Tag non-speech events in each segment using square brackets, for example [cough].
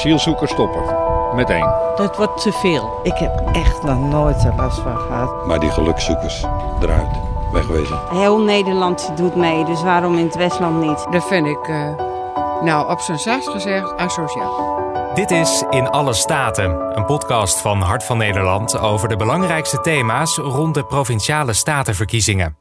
Asielzoekers stoppen. Meteen. Dat wordt te veel. Ik heb echt nog nooit er last van gehad. Maar die gelukzoekers eruit, wegwezen. Heel Nederland doet mee, dus waarom in het Westland niet? Dat vind ik, uh, nou, op zijn zachtst gezegd, asociaal. Dit is In Alle Staten, een podcast van Hart van Nederland over de belangrijkste thema's rond de provinciale statenverkiezingen.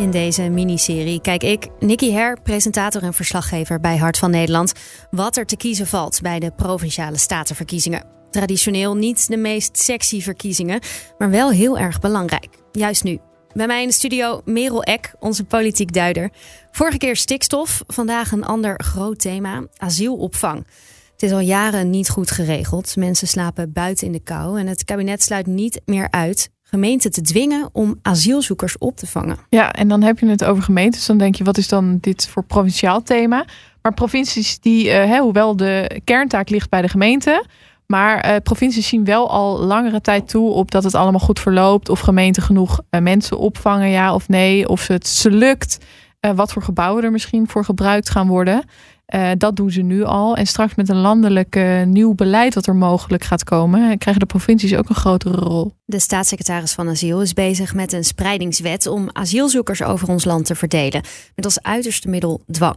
In deze miniserie kijk ik, Nicky Her, presentator en verslaggever bij Hart van Nederland, wat er te kiezen valt bij de provinciale statenverkiezingen. Traditioneel niet de meest sexy verkiezingen, maar wel heel erg belangrijk. Juist nu. Bij mij in de studio Merel Eck, onze politiek duider. Vorige keer stikstof, vandaag een ander groot thema: asielopvang. Het is al jaren niet goed geregeld. Mensen slapen buiten in de kou en het kabinet sluit niet meer uit gemeenten te dwingen om asielzoekers op te vangen. Ja, en dan heb je het over gemeentes. Dan denk je, wat is dan dit voor provinciaal thema? Maar provincies die, hè, hoewel de kerntaak ligt bij de gemeente, maar uh, provincies zien wel al langere tijd toe op dat het allemaal goed verloopt. Of gemeenten genoeg uh, mensen opvangen, ja of nee. Of het ze lukt. wat voor gebouwen er misschien voor gebruikt gaan worden. Uh, dat doen ze nu al. En straks met een landelijk uh, nieuw beleid dat er mogelijk gaat komen, krijgen de provincies ook een grotere rol. De staatssecretaris van Asiel is bezig met een spreidingswet om asielzoekers over ons land te verdelen. Met als uiterste middel dwang.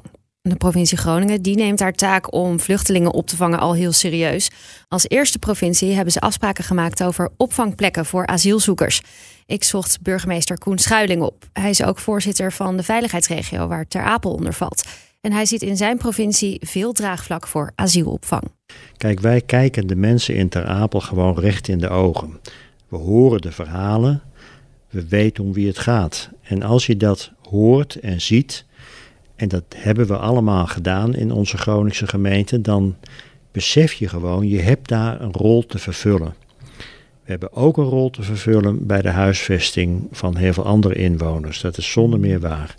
De provincie Groningen die neemt haar taak om vluchtelingen op te vangen al heel serieus. Als eerste provincie hebben ze afspraken gemaakt over opvangplekken voor asielzoekers. Ik zocht burgemeester Koen Schuiling op. Hij is ook voorzitter van de veiligheidsregio waar Ter Apel onder valt. En hij ziet in zijn provincie veel draagvlak voor asielopvang. Kijk, wij kijken de mensen in Ter Apel gewoon recht in de ogen. We horen de verhalen, we weten om wie het gaat. En als je dat hoort en ziet, en dat hebben we allemaal gedaan in onze Groningse gemeente, dan besef je gewoon, je hebt daar een rol te vervullen. We hebben ook een rol te vervullen bij de huisvesting van heel veel andere inwoners. Dat is zonder meer waar.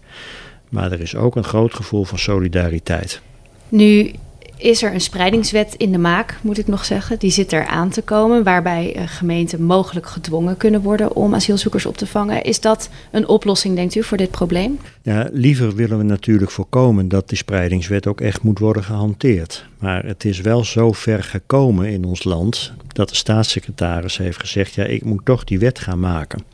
Maar er is ook een groot gevoel van solidariteit. Nu is er een spreidingswet in de maak, moet ik nog zeggen. Die zit er aan te komen, waarbij eh, gemeenten mogelijk gedwongen kunnen worden om asielzoekers op te vangen. Is dat een oplossing, denkt u, voor dit probleem? Ja, liever willen we natuurlijk voorkomen dat die spreidingswet ook echt moet worden gehanteerd. Maar het is wel zo ver gekomen in ons land dat de staatssecretaris heeft gezegd: ja, ik moet toch die wet gaan maken.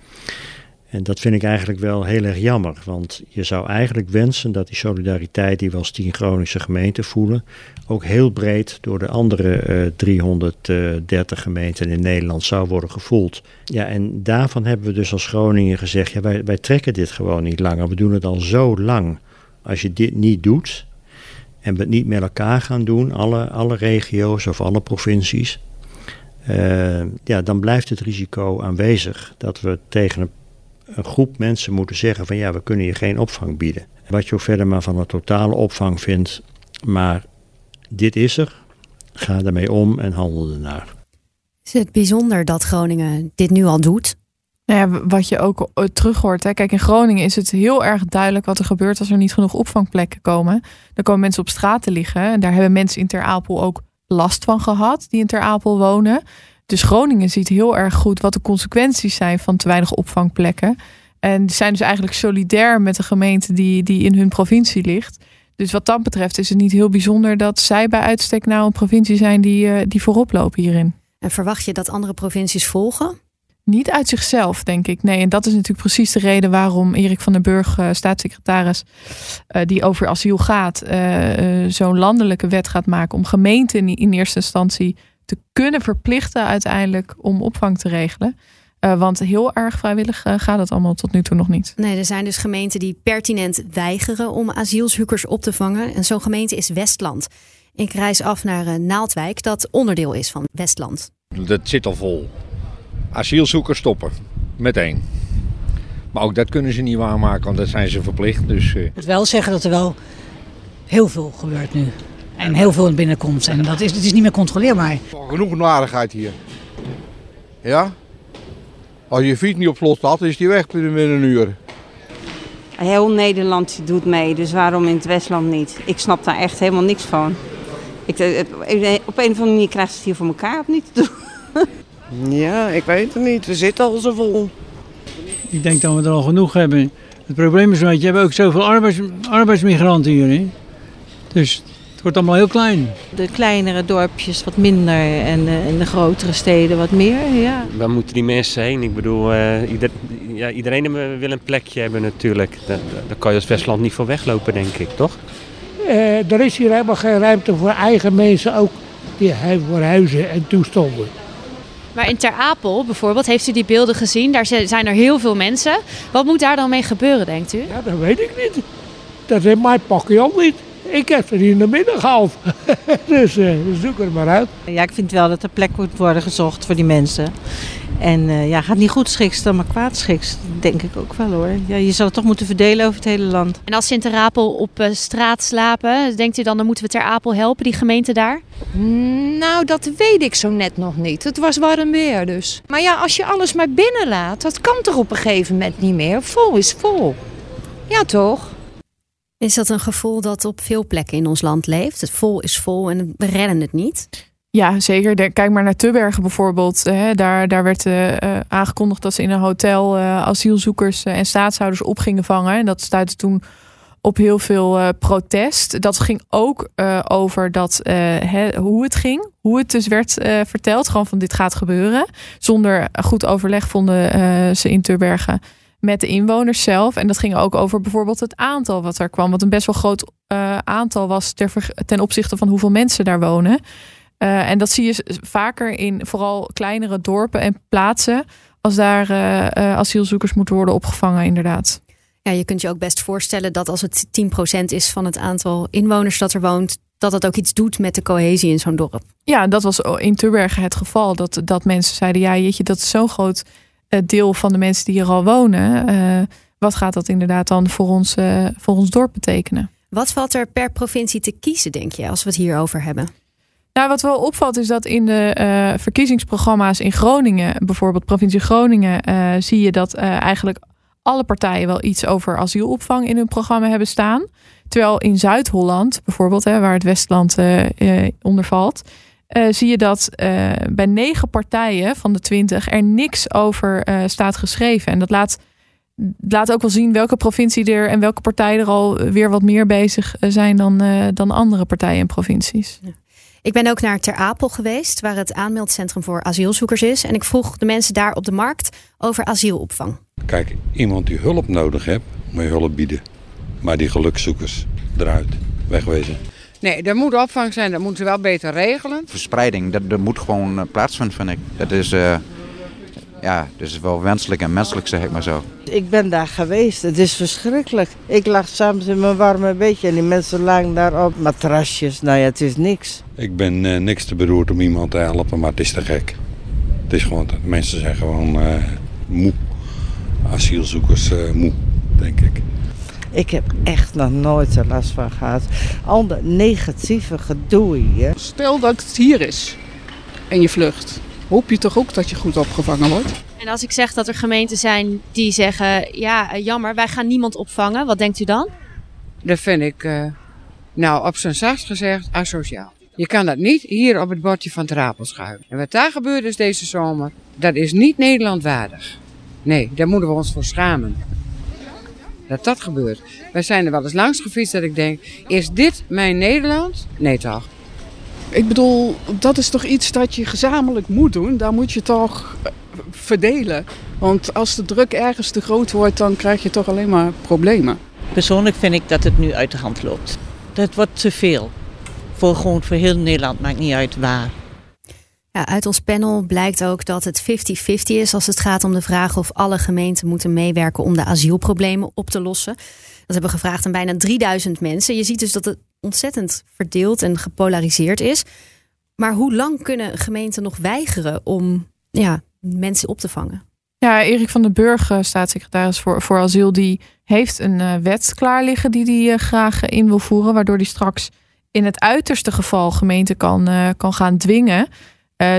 En dat vind ik eigenlijk wel heel erg jammer, want je zou eigenlijk wensen dat die solidariteit die we als tien Groningse gemeenten voelen, ook heel breed door de andere uh, eh, 330 gemeenten in Nederland zou worden gevoeld. Ja, en daarvan hebben we dus als Groningen gezegd, ja, wij, wij trekken dit gewoon niet langer. We doen het al zo lang. Als je dit niet doet en we het niet met elkaar gaan doen, alle, alle regio's of alle provincies, uh, ja, dan blijft het risico aanwezig dat we tegen een een groep mensen moeten zeggen van ja, we kunnen je geen opvang bieden. Wat je ook verder maar van de totale opvang vindt, maar dit is er, ga ermee om en handel ernaar. Is het bijzonder dat Groningen dit nu al doet? Nou ja, wat je ook terug hoort. Hè. Kijk, in Groningen is het heel erg duidelijk wat er gebeurt als er niet genoeg opvangplekken komen. Dan komen mensen op straat te liggen. En daar hebben mensen in Ter Apel ook last van gehad, die in Ter Apel wonen. Dus Groningen ziet heel erg goed wat de consequenties zijn van te weinig opvangplekken. En zijn dus eigenlijk solidair met de gemeente die, die in hun provincie ligt. Dus wat dat betreft is het niet heel bijzonder dat zij bij uitstek nou een provincie zijn die, uh, die voorop lopen hierin. En verwacht je dat andere provincies volgen? Niet uit zichzelf, denk ik. Nee, en dat is natuurlijk precies de reden waarom Erik van den Burg, uh, staatssecretaris, uh, die over asiel gaat, zo'n landelijke wet gaat maken om gemeenten in eerste instantie te kunnen verplichten uiteindelijk om opvang te regelen. Uh, want heel erg vrijwillig uh, gaat het allemaal tot nu toe nog niet. Nee, er zijn dus gemeenten die pertinent weigeren om asielzoekers op te vangen. En zo'n gemeente is Westland. Ik reis af naar uh, Naaldwijk, dat onderdeel is van Westland. Dat zit al vol. Asielzoekers stoppen. Meteen. Maar ook dat kunnen ze niet waarmaken, want dat zijn ze verplicht. Dus, Ik moet wel zeggen dat er wel heel veel gebeurt nu. En heel veel binnenkomt. En dat is, het is niet meer controleerbaar. Genoeg narigheid hier. Ja? Als je fiets niet op slot staat, is die weg binnen een uur. Heel Nederland doet mee, dus waarom in het Westland niet? Ik snap daar echt helemaal niks van. Ik, op een of andere manier krijgen ze het hier voor elkaar of niet te [laughs] doen. Ja, ik weet het niet. We zitten al zo vol. Ik denk dat we er al genoeg hebben. Het probleem is, weet je, we hebben ook zoveel arbeids, arbeidsmigranten hier. Hè? Dus Het wordt allemaal heel klein. De kleinere dorpjes wat minder en, uh, en de grotere steden wat meer, ja. Waar moeten die mensen heen? Ik bedoel, uh, ieder, ja, iedereen wil een plekje hebben natuurlijk. Daar, daar kan je als Westland niet voor weglopen, denk ik, toch? Uh, er is hier helemaal geen ruimte voor eigen mensen ook die voor huizen en toestanden. Maar in Ter Apel bijvoorbeeld, heeft u die beelden gezien? Daar zijn er heel veel mensen. Wat moet daar dan mee gebeuren, denkt u? Ja, dat weet ik niet. Dat is mijn pakje ook niet. Ik heb ze hier in de midden gehaald. [laughs] dus uh, zoek er maar uit. Ja, ik vind wel dat er plek moet worden gezocht voor die mensen. En uh, ja, gaat niet goed schiks dan maar kwaad schiks. Denk ik ook wel hoor. Ja, je zal het toch moeten verdelen over het hele land. En als ze in Ter Apel op uh, straat slapen, denkt u dan, dan moeten we Ter Apel helpen, die gemeente daar? Nou, dat weet ik zo net nog niet. Het was warm weer dus. Maar ja, als je alles maar binnenlaat, dat kan toch op een gegeven moment niet meer. Vol is vol. Ja, toch? Is dat een gevoel dat op veel plekken in ons land leeft? Het vol is vol en we redden het niet? Ja, zeker. Kijk maar naar Tubbergen bijvoorbeeld. Daar, daar werd uh, aangekondigd dat ze in een hotel asielzoekers en staatshouders op gingen vangen. En dat stuitte toen op heel veel protest. Dat ging ook over dat, hoe het ging. Hoe het dus werd verteld. Gewoon van dit gaat gebeuren. Zonder goed overleg vonden ze in Tubbergen met de inwoners zelf. En dat ging ook over bijvoorbeeld het aantal wat er kwam. Wat een best wel groot aantal was ten opzichte van hoeveel mensen daar wonen. Uh, en dat zie je vaker in vooral kleinere dorpen en plaatsen. Als daar uh, asielzoekers moeten worden opgevangen, inderdaad. Ja, je kunt je ook best voorstellen dat als het 10% is van het aantal inwoners dat er woont, dat dat ook iets doet met de cohesie in zo'n dorp. Ja, dat was in Turbergen het geval. Dat, dat mensen zeiden, ja jeetje, dat is zo'n groot deel van de mensen die hier al wonen. wat gaat dat inderdaad dan voor ons, voor ons dorp betekenen? Wat valt er per provincie te kiezen, denk je, als we het hierover hebben? Nou, wat wel opvalt is dat in de uh, verkiezingsprogramma's in Groningen, bijvoorbeeld provincie Groningen, zie je dat eigenlijk alle partijen wel iets over asielopvang in hun programma hebben staan. Terwijl in Zuid-Holland, bijvoorbeeld, hè, waar het Westland onder valt, zie je dat bij negen partijen van de twintig er niks over staat geschreven. En dat laat, laat ook wel zien welke provincie er en welke partijen er al weer wat meer bezig zijn dan, dan andere partijen en provincies. Ja. Ik ben ook naar Ter Apel geweest, waar het aanmeldcentrum voor asielzoekers is. En ik vroeg de mensen daar op de markt over asielopvang. Kijk, iemand die hulp nodig heeft, moet je hulp bieden. Maar die gelukzoekers eruit, wegwezen. Nee, er moet opvang zijn, dat moeten ze wel beter regelen. Verspreiding, dat, dat moet gewoon uh, plaatsvinden, vind ik. Dat is, uh, ja, dat is wel wenselijk en menselijk, zeg ik maar zo. Ik ben daar geweest, het is verschrikkelijk. Ik lag samen in mijn warme bedje en die mensen lagen daar op matrasjes. Nou ja, het is niks. Ik ben uh, niks te beroerd om iemand te helpen, maar het is te gek. Het is gewoon, mensen zijn gewoon uh, moe. Asielzoekers uh, moe, denk ik. Ik heb echt nog nooit er last van gehad. Al dat negatieve gedoe hier. Stel dat het hier is en je vlucht. Hoop je toch ook dat je goed opgevangen wordt? En als ik zeg dat er gemeenten zijn die zeggen: ja, jammer, wij gaan niemand opvangen, wat denkt u dan? Dat vind ik, uh, nou, op zijn zachtst gezegd, asociaal. Je kan dat niet hier op het bordje van Trapel schuiven. En wat daar gebeurd is deze zomer, dat is niet Nederland waardig. Nee, daar moeten we ons voor schamen. Dat dat gebeurt. Wij zijn er wel eens langs gefietst dat ik denk, is dit mijn Nederland? Nee toch. Ik bedoel, dat is toch iets dat je gezamenlijk moet doen. Daar moet je toch verdelen. Want als de druk ergens te groot wordt, dan krijg je toch alleen maar problemen. Persoonlijk vind ik dat het nu uit de hand loopt. Dat wordt te veel. Voor gewoon voor heel Nederland, maakt niet uit waar. Ja, uit ons panel blijkt ook dat het 50-50 is als het gaat om de vraag of alle gemeenten moeten meewerken om de asielproblemen op te lossen. Dat hebben we gevraagd aan bijna 3000 mensen. Je ziet dus dat het ontzettend verdeeld en gepolariseerd is. Maar hoe lang kunnen gemeenten nog weigeren om ja, mensen op te vangen? Ja, Erik van den Burg, staatssecretaris voor, voor asiel, die heeft een uh, wet klaar liggen die hij uh, graag in wil voeren, waardoor hij straks in het uiterste geval gemeente kan, kan gaan dwingen.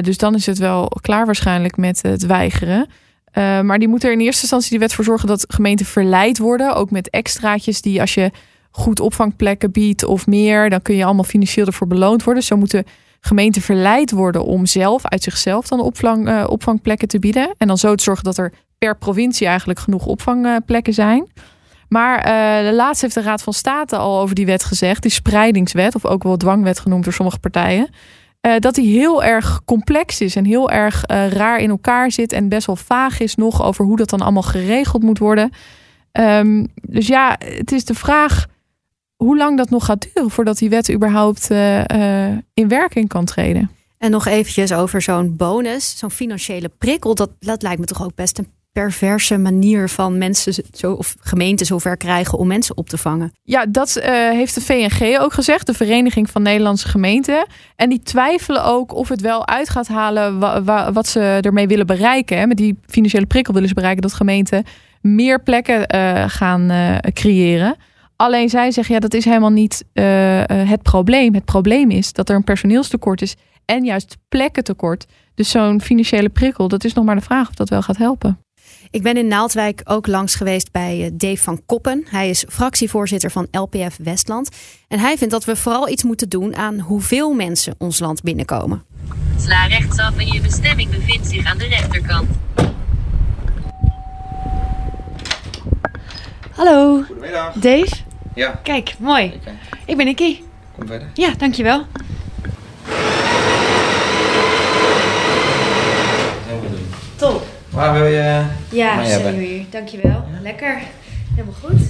Dus dan is het wel klaar waarschijnlijk met het weigeren. maar die moet er in eerste instantie die wet voor zorgen dat gemeenten verleid worden, ook met extraatjes die als je goed opvangplekken biedt of meer, dan kun je allemaal financieel ervoor beloond worden. Zo moeten gemeenten verleid worden om zelf uit zichzelf dan opvang, uh, opvangplekken te bieden. En dan zo te zorgen dat er per provincie eigenlijk genoeg opvangplekken zijn. Maar laatst heeft de Raad van State al over die wet gezegd, die spreidingswet, of ook wel dwangwet genoemd door sommige partijen. Uh, dat die heel erg complex is en heel erg uh, raar in elkaar zit en best wel vaag is nog over hoe dat dan allemaal geregeld moet worden. Um, dus ja, het is de vraag hoe lang dat nog gaat duren voordat die wet überhaupt in werking kan treden. En nog eventjes over zo'n bonus, zo'n financiële prikkel. Dat, dat lijkt me toch ook best een perverse manier van mensen zo, of gemeenten zover krijgen om mensen op te vangen. Ja, dat uh, heeft de VNG ook gezegd, de Vereniging van Nederlandse Gemeenten. En die twijfelen ook of het wel uit gaat halen wa wa wat ze ermee willen bereiken. Met die financiële prikkel willen ze bereiken dat gemeenten meer plekken uh, gaan uh, creëren. Alleen zij zeggen, ja, dat is helemaal niet het probleem. Het probleem is dat er een personeelstekort is en juist plekken tekort. Dus zo'n financiële prikkel, dat is nog maar de vraag of dat wel gaat helpen. Ik ben in Naaldwijk ook langs geweest bij eh, Dave van Koppen. Hij is fractievoorzitter van LPF Westland. En hij vindt dat we vooral iets moeten doen aan hoeveel mensen ons land binnenkomen. Sla rechtsaf en je bestemming bevindt zich aan de rechterkant. Hallo. Goedemiddag. Dave? Ja. Kijk, mooi. Ik ben Nicky. Kom verder. Ja, dankjewel. Waar wil je Ja, hier. Dankjewel. Lekker. Helemaal goed.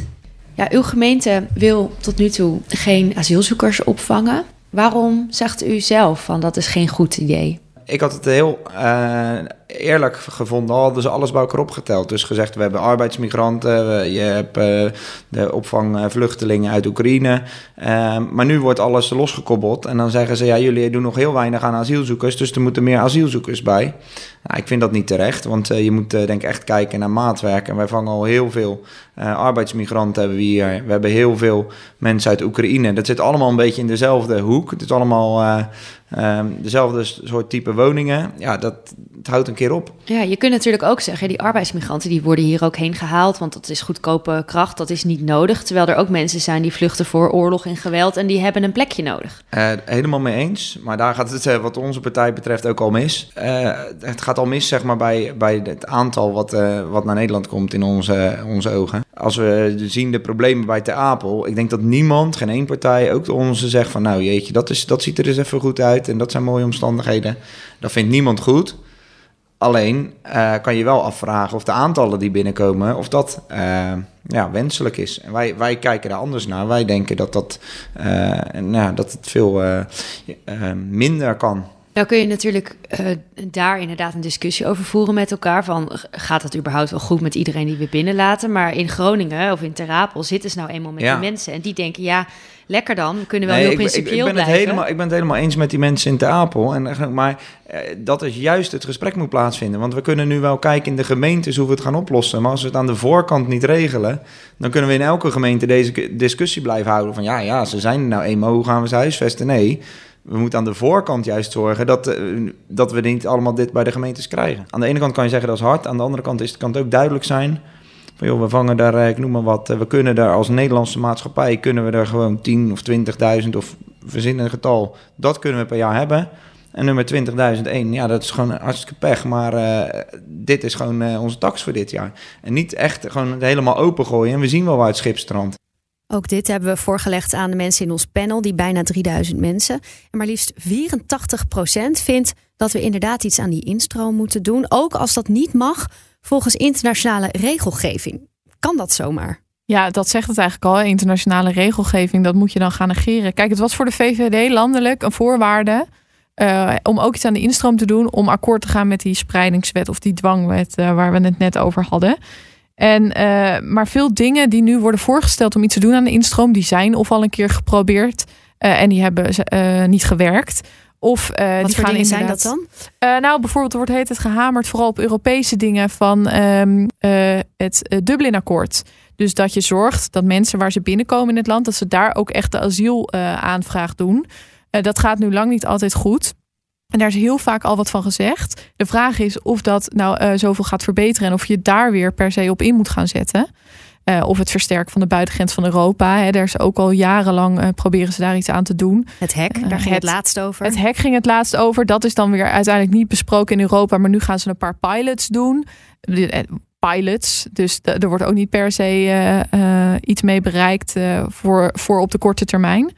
Ja, uw gemeente wil tot nu toe geen asielzoekers opvangen. Waarom zegt u zelf van dat is geen goed idee? Ik had het heel uh, eerlijk gevonden, hadden ze alles bij elkaar opgeteld. Dus gezegd, we hebben arbeidsmigranten, je hebt uh, de opvangvluchtelingen uit Oekraïne. Uh, maar nu wordt alles losgekoppeld en dan zeggen ze, ja, jullie doen nog heel weinig aan asielzoekers, dus er moeten meer asielzoekers bij. Nou, ik vind dat niet terecht, want je moet denk ik echt kijken naar maatwerk. En wij vangen al heel veel arbeidsmigranten hebben we hier. We hebben heel veel mensen uit Oekraïne. Dat zit allemaal een beetje in dezelfde hoek. Het is allemaal um, dezelfde soort type woningen. Ja, dat het houdt een keer op. Ja, je kunt natuurlijk ook zeggen, die arbeidsmigranten die worden hier ook heen gehaald, want dat is goedkope kracht, dat is niet nodig. Terwijl er ook mensen zijn die vluchten voor oorlog en geweld en die hebben een plekje nodig. Uh, helemaal mee eens, maar daar gaat het uh, wat onze partij betreft ook al mis. Uh, het gaat al mis zeg maar bij, bij het aantal wat, wat naar Nederland komt in onze, onze ogen. Als we zien de problemen bij Ter Apel, ik denk dat niemand, geen één partij, ook de onze zegt van nou jeetje, dat, is, dat ziet er eens even goed uit en dat zijn mooie omstandigheden. Dat vindt niemand goed. Alleen uh, kan je wel afvragen of de aantallen die binnenkomen, of dat uh, ja, wenselijk is. En wij, wij kijken daar anders naar. Wij denken dat, dat, uh, nou, dat het veel minder kan. Nou kun je natuurlijk daar inderdaad een discussie over voeren met elkaar. Van gaat het überhaupt wel goed met iedereen die we binnenlaten? Maar in Groningen of in Terapel zitten ze nou eenmaal met Ja. die mensen. En die denken, ja, lekker dan. We kunnen wel Nee, heel ik, ben- ik, principieel ben het helemaal, ik ben het helemaal eens met die mensen in Ter Apel. En, maar eh, dat is juist het gesprek moet plaatsvinden. Want we kunnen nu wel kijken in de gemeentes hoe we het gaan oplossen. Maar als we het aan de voorkant niet regelen... dan kunnen we in elke gemeente deze discussie blijven houden. Van ja, ja, ze zijn er nou eenmaal, hoe gaan we ze huisvesten? Nee, we moeten aan de voorkant juist zorgen... dat, eh, dat we niet allemaal dit bij de gemeentes krijgen. Aan de ene kant kan je zeggen dat is hard. Aan de andere kant is, kan het ook duidelijk zijn... We vangen daar, eh, ik noem maar wat, eh, we kunnen daar als Nederlandse maatschappij, kunnen we er gewoon 10 of 20.000 of verzin een getal, dat kunnen we per jaar hebben. En nummer 20.001, ja, dat is gewoon hartstikke pech, maar eh, dit is gewoon onze tax voor dit jaar. En niet echt gewoon helemaal opengooien en we zien wel waar het schip strandt. Ook dit hebben we voorgelegd aan de mensen in ons panel, die bijna 3000 mensen. En maar liefst 84% vindt dat we inderdaad iets aan die instroom moeten doen. Ook als dat niet mag volgens internationale regelgeving. Kan dat zomaar? Ja, dat zegt het eigenlijk al. Internationale regelgeving, dat moet je dan gaan negeren. Kijk, het was voor de VVD landelijk een voorwaarde eh, om ook iets aan de instroom te doen, om akkoord te gaan met die spreidingswet of die dwangwet eh, waar we het net over hadden. En, eh, maar veel dingen die nu worden voorgesteld om iets te doen aan de instroom, die zijn of al een keer geprobeerd en die hebben niet gewerkt. Of eh, Wat die voor gaan dingen zijn dat dan? eh, nou, bijvoorbeeld wordt heet het gehamerd vooral op Europese dingen van ehm, eh, het Dublin-akkoord. Dus dat je zorgt dat mensen waar ze binnenkomen in het land, dat ze daar ook echt de asielaanvraag doen. Dat gaat nu lang niet altijd goed. En daar is heel vaak al wat van gezegd. De vraag is of dat nou zoveel gaat verbeteren en of je daar weer per se op in moet gaan zetten. Eh, of het versterken van de buitengrens van Europa. Hè, daar is ook al jarenlang eh, proberen ze daar iets aan te doen. Het hek, daar ging het laatst over. Het hek ging het laatst over. Dat is dan weer uiteindelijk niet besproken in Europa. Maar nu gaan ze een paar pilots doen. Eh, pilots. Dus er wordt ook niet per se iets mee bereikt voor, voor op de korte termijn.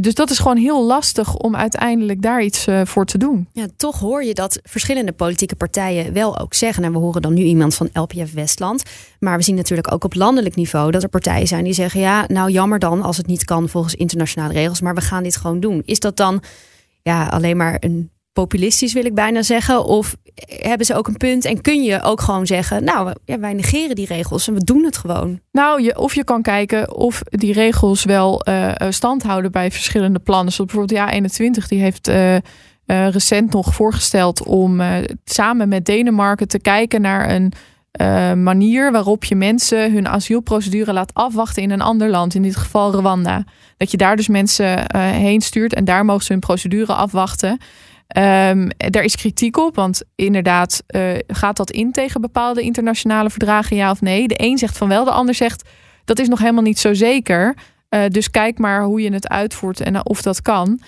Dus dat is gewoon heel lastig om uiteindelijk daar iets voor te doen. Ja, toch hoor je dat verschillende politieke partijen wel ook zeggen. En we horen dan nu iemand van LPF Westland. Maar we zien natuurlijk ook op landelijk niveau dat er partijen zijn die zeggen: ja, nou jammer dan als het niet kan volgens internationale regels, maar we gaan dit gewoon doen. Is dat dan ja, alleen maar een populistisch wil ik bijna zeggen? Of hebben ze ook een punt en kun je ook gewoon zeggen, nou ja, wij negeren die regels en we doen het gewoon? Nou, of je kan kijken of die regels wel uh, stand houden bij verschillende plannen. Zoals bijvoorbeeld ja 21 die heeft uh, recent nog voorgesteld om samen met Denemarken te kijken naar een manier waarop je mensen hun asielprocedure laat afwachten in een ander land, in dit geval Rwanda. Dat je daar dus mensen heen stuurt en daar mogen ze hun procedure afwachten. Um, er is kritiek op, want inderdaad, uh, gaat dat in tegen bepaalde internationale verdragen, ja of nee? De een zegt van wel, de ander zegt dat is nog helemaal niet zo zeker. Uh, dus kijk maar hoe je het uitvoert en of dat kan.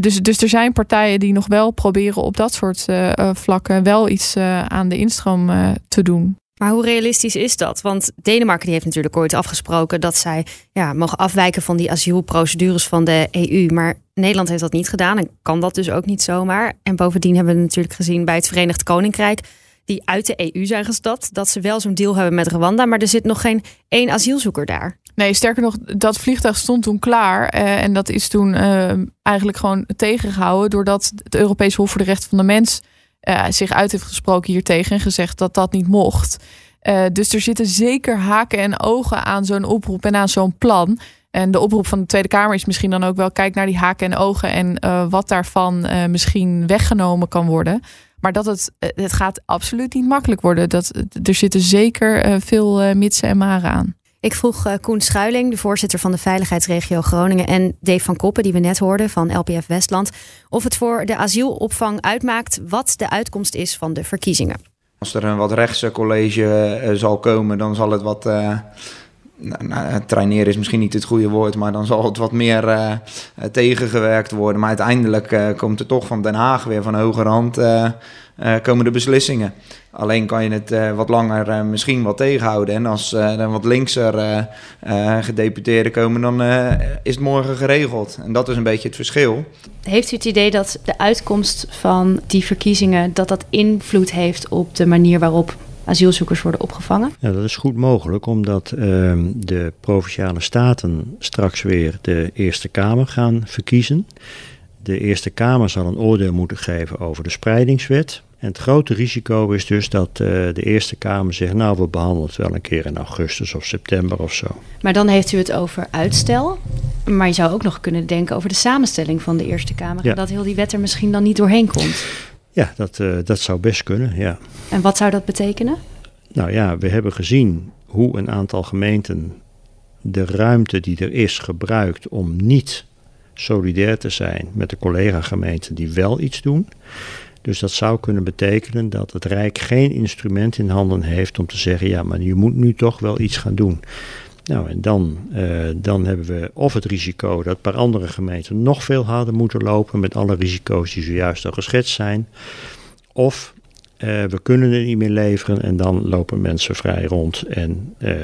Dus, dus er zijn partijen die nog wel proberen op dat soort vlakken wel iets aan de instroom te doen. Maar hoe realistisch is dat? Want Denemarken die heeft natuurlijk ooit afgesproken dat zij ja, mogen afwijken van die asielprocedures van de EU. Maar Nederland heeft dat niet gedaan en kan dat dus ook niet zomaar. En bovendien hebben we natuurlijk gezien bij het Verenigd Koninkrijk, die uit de EU zijn gestapt, dat ze wel zo'n deal hebben met Rwanda, maar er zit nog geen één asielzoeker daar. Nee, sterker nog, dat vliegtuig stond toen klaar. Uh, en dat is toen uh, eigenlijk gewoon tegengehouden doordat het Europees Hof voor de Rechten van de Mens uh, zich uit heeft gesproken hiertegen en gezegd dat dat niet mocht. Uh, dus er zitten zeker haken en ogen aan zo'n oproep en aan zo'n plan. En de oproep van de Tweede Kamer is misschien dan ook wel: kijk naar die haken en ogen en uh, wat daarvan misschien weggenomen kan worden. Maar dat het, het gaat absoluut niet makkelijk worden. Dat, er zitten zeker veel mitsen en maren aan. Ik vroeg uh, Koen Schuiling, de voorzitter van de veiligheidsregio Groningen, en Dave van Koppen, die we net hoorden van LPF Westland, of het voor de asielopvang uitmaakt wat de uitkomst is van de verkiezingen. Als er een wat rechtse college uh, zal komen, dan zal het wat. Uh, nou, nou, traineren is misschien niet het goede woord, maar dan zal het wat meer uh, tegengewerkt worden. Maar uiteindelijk uh, komt er toch van Den Haag weer van hoger hand komen de beslissingen. Alleen kan je het wat langer misschien wat tegenhouden. En als er wat linkser gedeputeerden komen, dan is het morgen geregeld. En dat is een beetje het verschil. Heeft u het idee dat de uitkomst van die verkiezingen... dat dat invloed heeft op de manier waarop asielzoekers worden opgevangen? Ja, dat is goed mogelijk, omdat uh, de provinciale staten straks weer de Eerste Kamer gaan verkiezen. De Eerste Kamer zal een oordeel moeten geven over de spreidingswet. En het grote risico is dus dat uh, de Eerste Kamer zegt, nou we behandelen het wel een keer in augustus of september of zo. Maar dan heeft u het over uitstel. Maar je zou ook nog kunnen denken over de samenstelling van de Eerste Kamer. Ja. Dat heel die wet er misschien dan niet doorheen komt. Ja, dat, uh, dat zou best kunnen, ja. En wat zou dat betekenen? Nou ja, we hebben gezien hoe een aantal gemeenten de ruimte die er is gebruikt om niet solidair te zijn met de collega-gemeenten die wel iets doen. Dus dat zou kunnen betekenen dat het Rijk geen instrument in handen heeft om te zeggen: ja, maar je moet nu toch wel iets gaan doen. Nou, en dan, uh, dan hebben we of het risico dat per andere gemeenten nog veel harder moeten lopen met alle risico's die zojuist al geschetst zijn. Of uh, we kunnen het niet meer leveren en dan lopen mensen vrij rond en uh,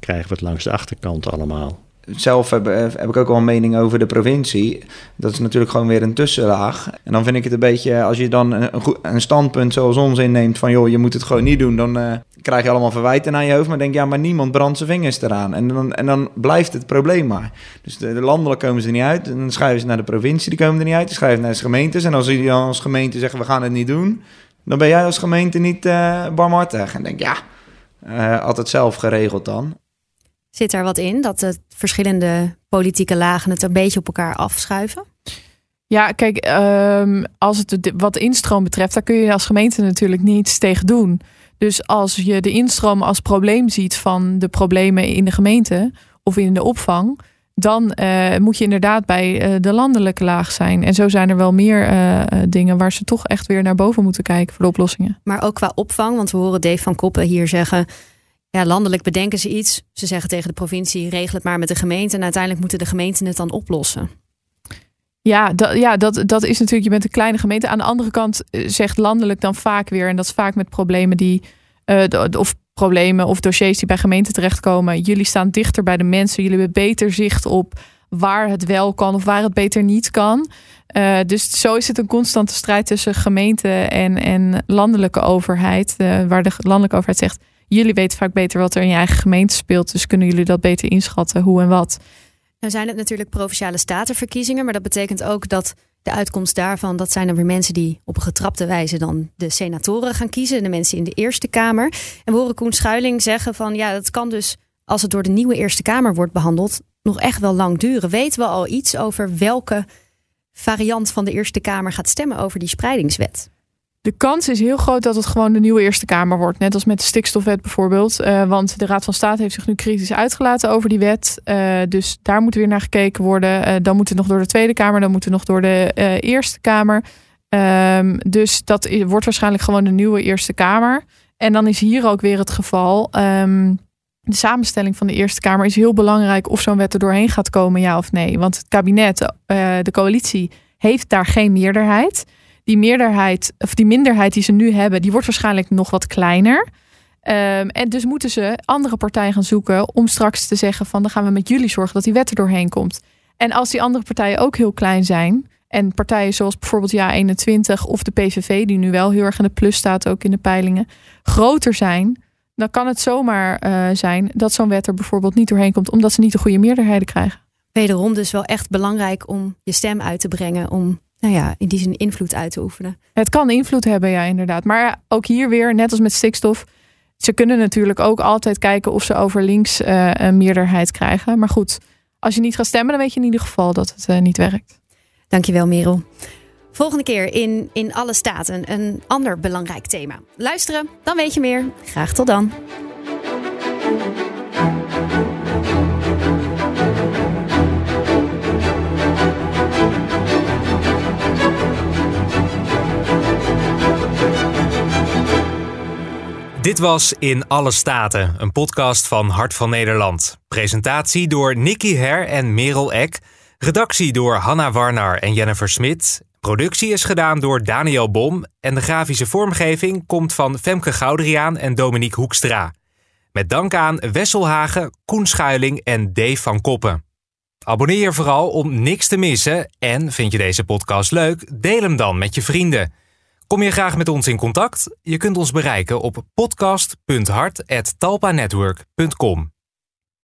krijgen we het langs de achterkant allemaal zelf heb, heb, ik ook wel een mening over de provincie. Dat is natuurlijk gewoon weer een tussenlaag. En dan vind ik het een beetje, als je dan een, een standpunt zoals ons inneemt van joh, je moet het gewoon niet doen, dan krijg je allemaal verwijten naar je hoofd. Maar denk ja, maar niemand brandt zijn vingers eraan. En dan, en dan blijft het probleem maar. Dus de, de landelijk komen ze er niet uit. En dan schrijven ze naar de provincie, die komen er niet uit. Die schrijven naar de gemeentes. En als die als gemeente zeggen we gaan het niet doen, dan ben jij als gemeente niet uh, barmhartig. En denk ja, uh, altijd zelf geregeld dan. Zit er wat in dat de verschillende politieke lagen het een beetje op elkaar afschuiven? Ja, kijk, um, als het wat instroom betreft, daar kun je als gemeente natuurlijk niets tegen doen. Dus als je de instroom als probleem ziet van de problemen in de gemeente of in de opvang, dan uh, moet je inderdaad bij uh, de landelijke laag zijn. En zo zijn er wel meer uh, dingen waar ze toch echt weer naar boven moeten kijken voor de oplossingen. Maar ook qua opvang, want we horen Dave van Koppen hier zeggen ja, landelijk bedenken ze iets. Ze zeggen tegen de provincie: regel het maar met de gemeente. En uiteindelijk moeten de gemeenten het dan oplossen. Ja, dat, ja dat, dat is natuurlijk, je bent een kleine gemeente. Aan de andere kant zegt landelijk dan vaak weer, en dat is vaak met problemen die, uh, of problemen of dossiers die bij gemeenten terechtkomen. Jullie staan dichter bij de mensen. Jullie hebben beter zicht op waar het wel kan of waar het beter niet kan. Uh, dus zo is het een constante strijd tussen gemeente en, en landelijke overheid. Waar de landelijke overheid zegt: jullie weten vaak beter wat er in je eigen gemeente speelt. Dus kunnen jullie dat beter inschatten, hoe en wat. Nou zijn het natuurlijk provinciale statenverkiezingen, maar dat betekent ook dat de uitkomst daarvan, dat zijn dan weer mensen die op een getrapte wijze dan de senatoren gaan kiezen, de mensen in de Eerste Kamer. En we horen Koen Schuiling zeggen van ja, dat kan dus als het door de nieuwe Eerste Kamer wordt behandeld, nog echt wel lang duren. Weten we al iets over welke variant van de Eerste Kamer gaat stemmen over die spreidingswet? De kans is heel groot dat het gewoon de nieuwe Eerste Kamer wordt. Net als met de stikstofwet bijvoorbeeld. Uh, want de Raad van State heeft zich nu kritisch uitgelaten over die wet. Uh, dus daar moet weer naar gekeken worden. Uh, dan moet het nog door de Tweede Kamer. Dan moet het nog door de Eerste Kamer. Um, dus dat wordt waarschijnlijk gewoon de nieuwe Eerste Kamer. En dan is hier ook weer het geval. Um, de samenstelling van de Eerste Kamer is heel belangrijk of zo'n wet er doorheen gaat komen, ja of nee. Want het kabinet, de coalitie, heeft daar geen meerderheid. Die meerderheid, of die minderheid die ze nu hebben, die wordt waarschijnlijk nog wat kleiner. Um, en dus moeten ze andere partijen gaan zoeken om straks te zeggen van dan gaan we met jullie zorgen dat die wet er doorheen komt. En als die andere partijen ook heel klein zijn, en partijen zoals bijvoorbeeld Ja21 of de PVV, die nu wel heel erg in de plus staat, ook in de peilingen, groter zijn, dan kan het zomaar uh, zijn dat zo'n wet er bijvoorbeeld niet doorheen komt, omdat ze niet de goede meerderheden krijgen. Wederom dus wel echt belangrijk om je stem uit te brengen, om nou ja, in die zin invloed uit te oefenen. Het kan invloed hebben, ja, inderdaad. Maar ook hier weer, net als met stikstof, ze kunnen natuurlijk ook altijd kijken of ze over links uh, een meerderheid krijgen. Maar goed, als je niet gaat stemmen, dan weet je in ieder geval dat het uh, niet werkt. Dankjewel, Merel. Volgende keer in, in alle staten een ander belangrijk thema. Luisteren, dan weet je meer. Graag tot dan. Dit was In Alle Staten, een podcast van Hart van Nederland. Presentatie door Nicky Her en Merel Eck. Redactie door Hanna Warnar en Jennifer Smit. Productie is gedaan door Daniel Bom en de grafische vormgeving komt van Femke Goudriaan en Dominique Hoekstra. Met dank aan Wesselhagen, Koen Schuiling en Dave van Koppen. Abonneer je vooral om niks te missen en vind je deze podcast leuk? Deel hem dan met je vrienden. Kom je graag met ons in contact? Je kunt ons bereiken op podcast.hart.talpanetwork.com.